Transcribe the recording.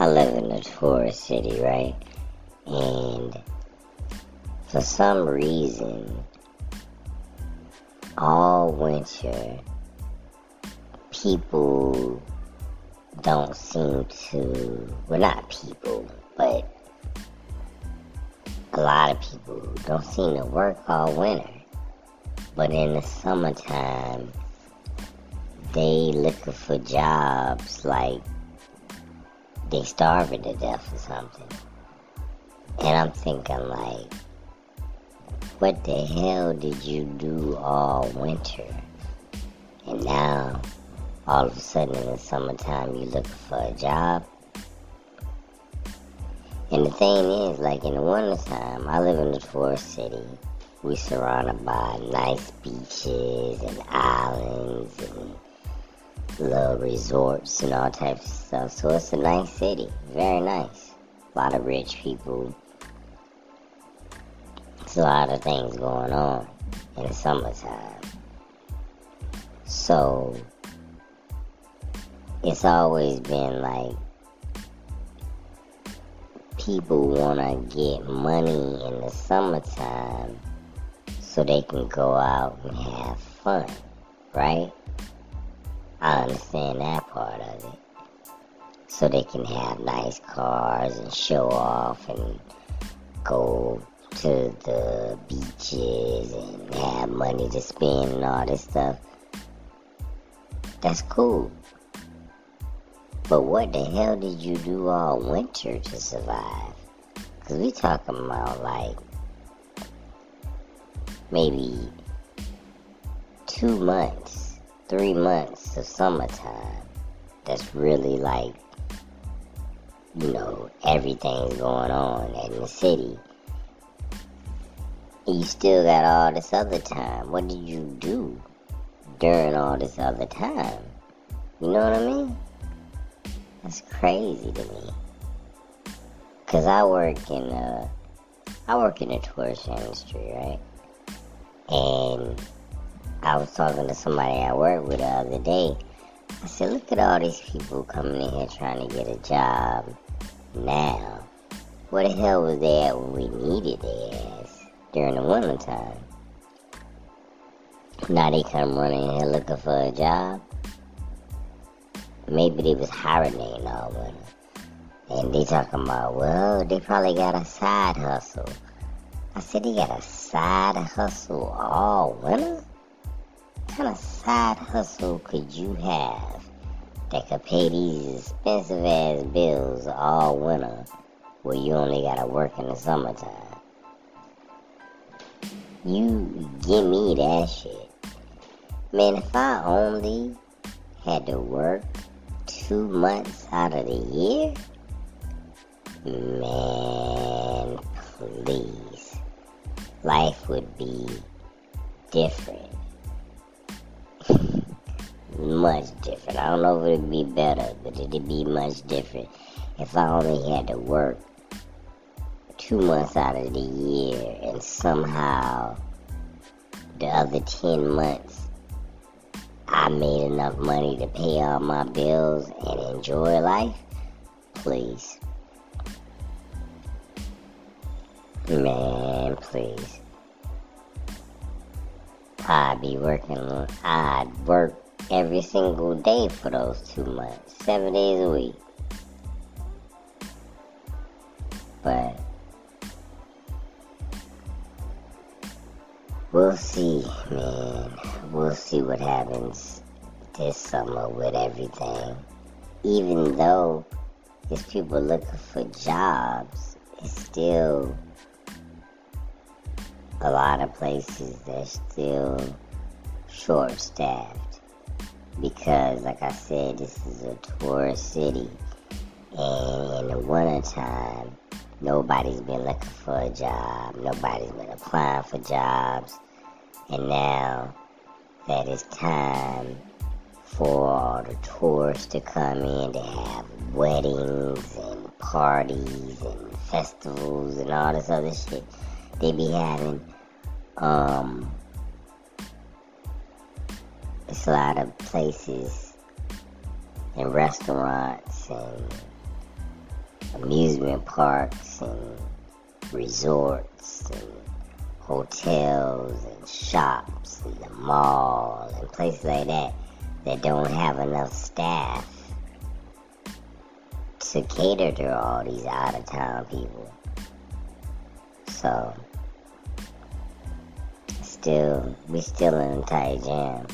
I live in a tourist city, right? And for some reason, all winter, people don't seem to, well, not people, but a lot of people don't seem to work all winter. But in the summertime, they looking for jobs like they starving to death or something. And I'm thinking like, what the hell did you do all winter? And now, all of a sudden in the summertime, you looking for a job? And the thing is, like in the wintertime, I live in the tourist city. We're surrounded by nice beaches and islands and little resorts and all types of stuff. So it's a nice city. Very nice. A lot of rich people. It's a lot of things going on in the summertime. So it's always been like people want to get money in the summertime so they can go out and have fun, right? I understand that part of it. So they can have nice cars and show off and go to the beaches and have money to spend and all this stuff. That's cool. But what the hell did you do all winter to survive? Because we talking about like maybe two months three months of summertime that's really like, you know, everything's going on in the city. You still got all this other time. What did you do during all this other time? You know what I mean? That's crazy to me. Cause I work in uh I work in the tourist industry, right? And I was talking to somebody I work with the other day. I said, look at all these people coming in here trying to get a job now. Where the hell was they at when we needed their ass during the winter time? Now they come running here looking for a job. Maybe they was hibernating all winter. And they talking about, well, they probably got a side hustle. I said, they got a side hustle all winter? Kind of side hustle could you have that could pay these expensive ass bills all winter where you only gotta work in the summertime? You give me that shit. Man, if I only had to work two months out of the year, man, please. Life would be different much different. I don't know if it'd be better, but it'd be much different if I only had to work two months out of the year and somehow the other 10 months I made enough money to pay all my bills and enjoy life. Please. Man, please. I'd be working, I'd work every single day for those two months, seven days a week. But we'll see, man. We'll see what happens this summer with everything. Even though there's people looking for jobs, it's still a lot of places that's still short staffed because, like I said, this is a tourist city, and in the wintertime, nobody's been looking for a job, nobody's been applying for jobs, and now that it's time for the tourists to come in to have weddings and parties and festivals and all this other shit they be having. Um, it's a lot of places and restaurants and amusement parks and resorts and hotels and shops and the mall and places like that that don't have enough staff to cater to all these out of town people. So, still, we still in a tight jam.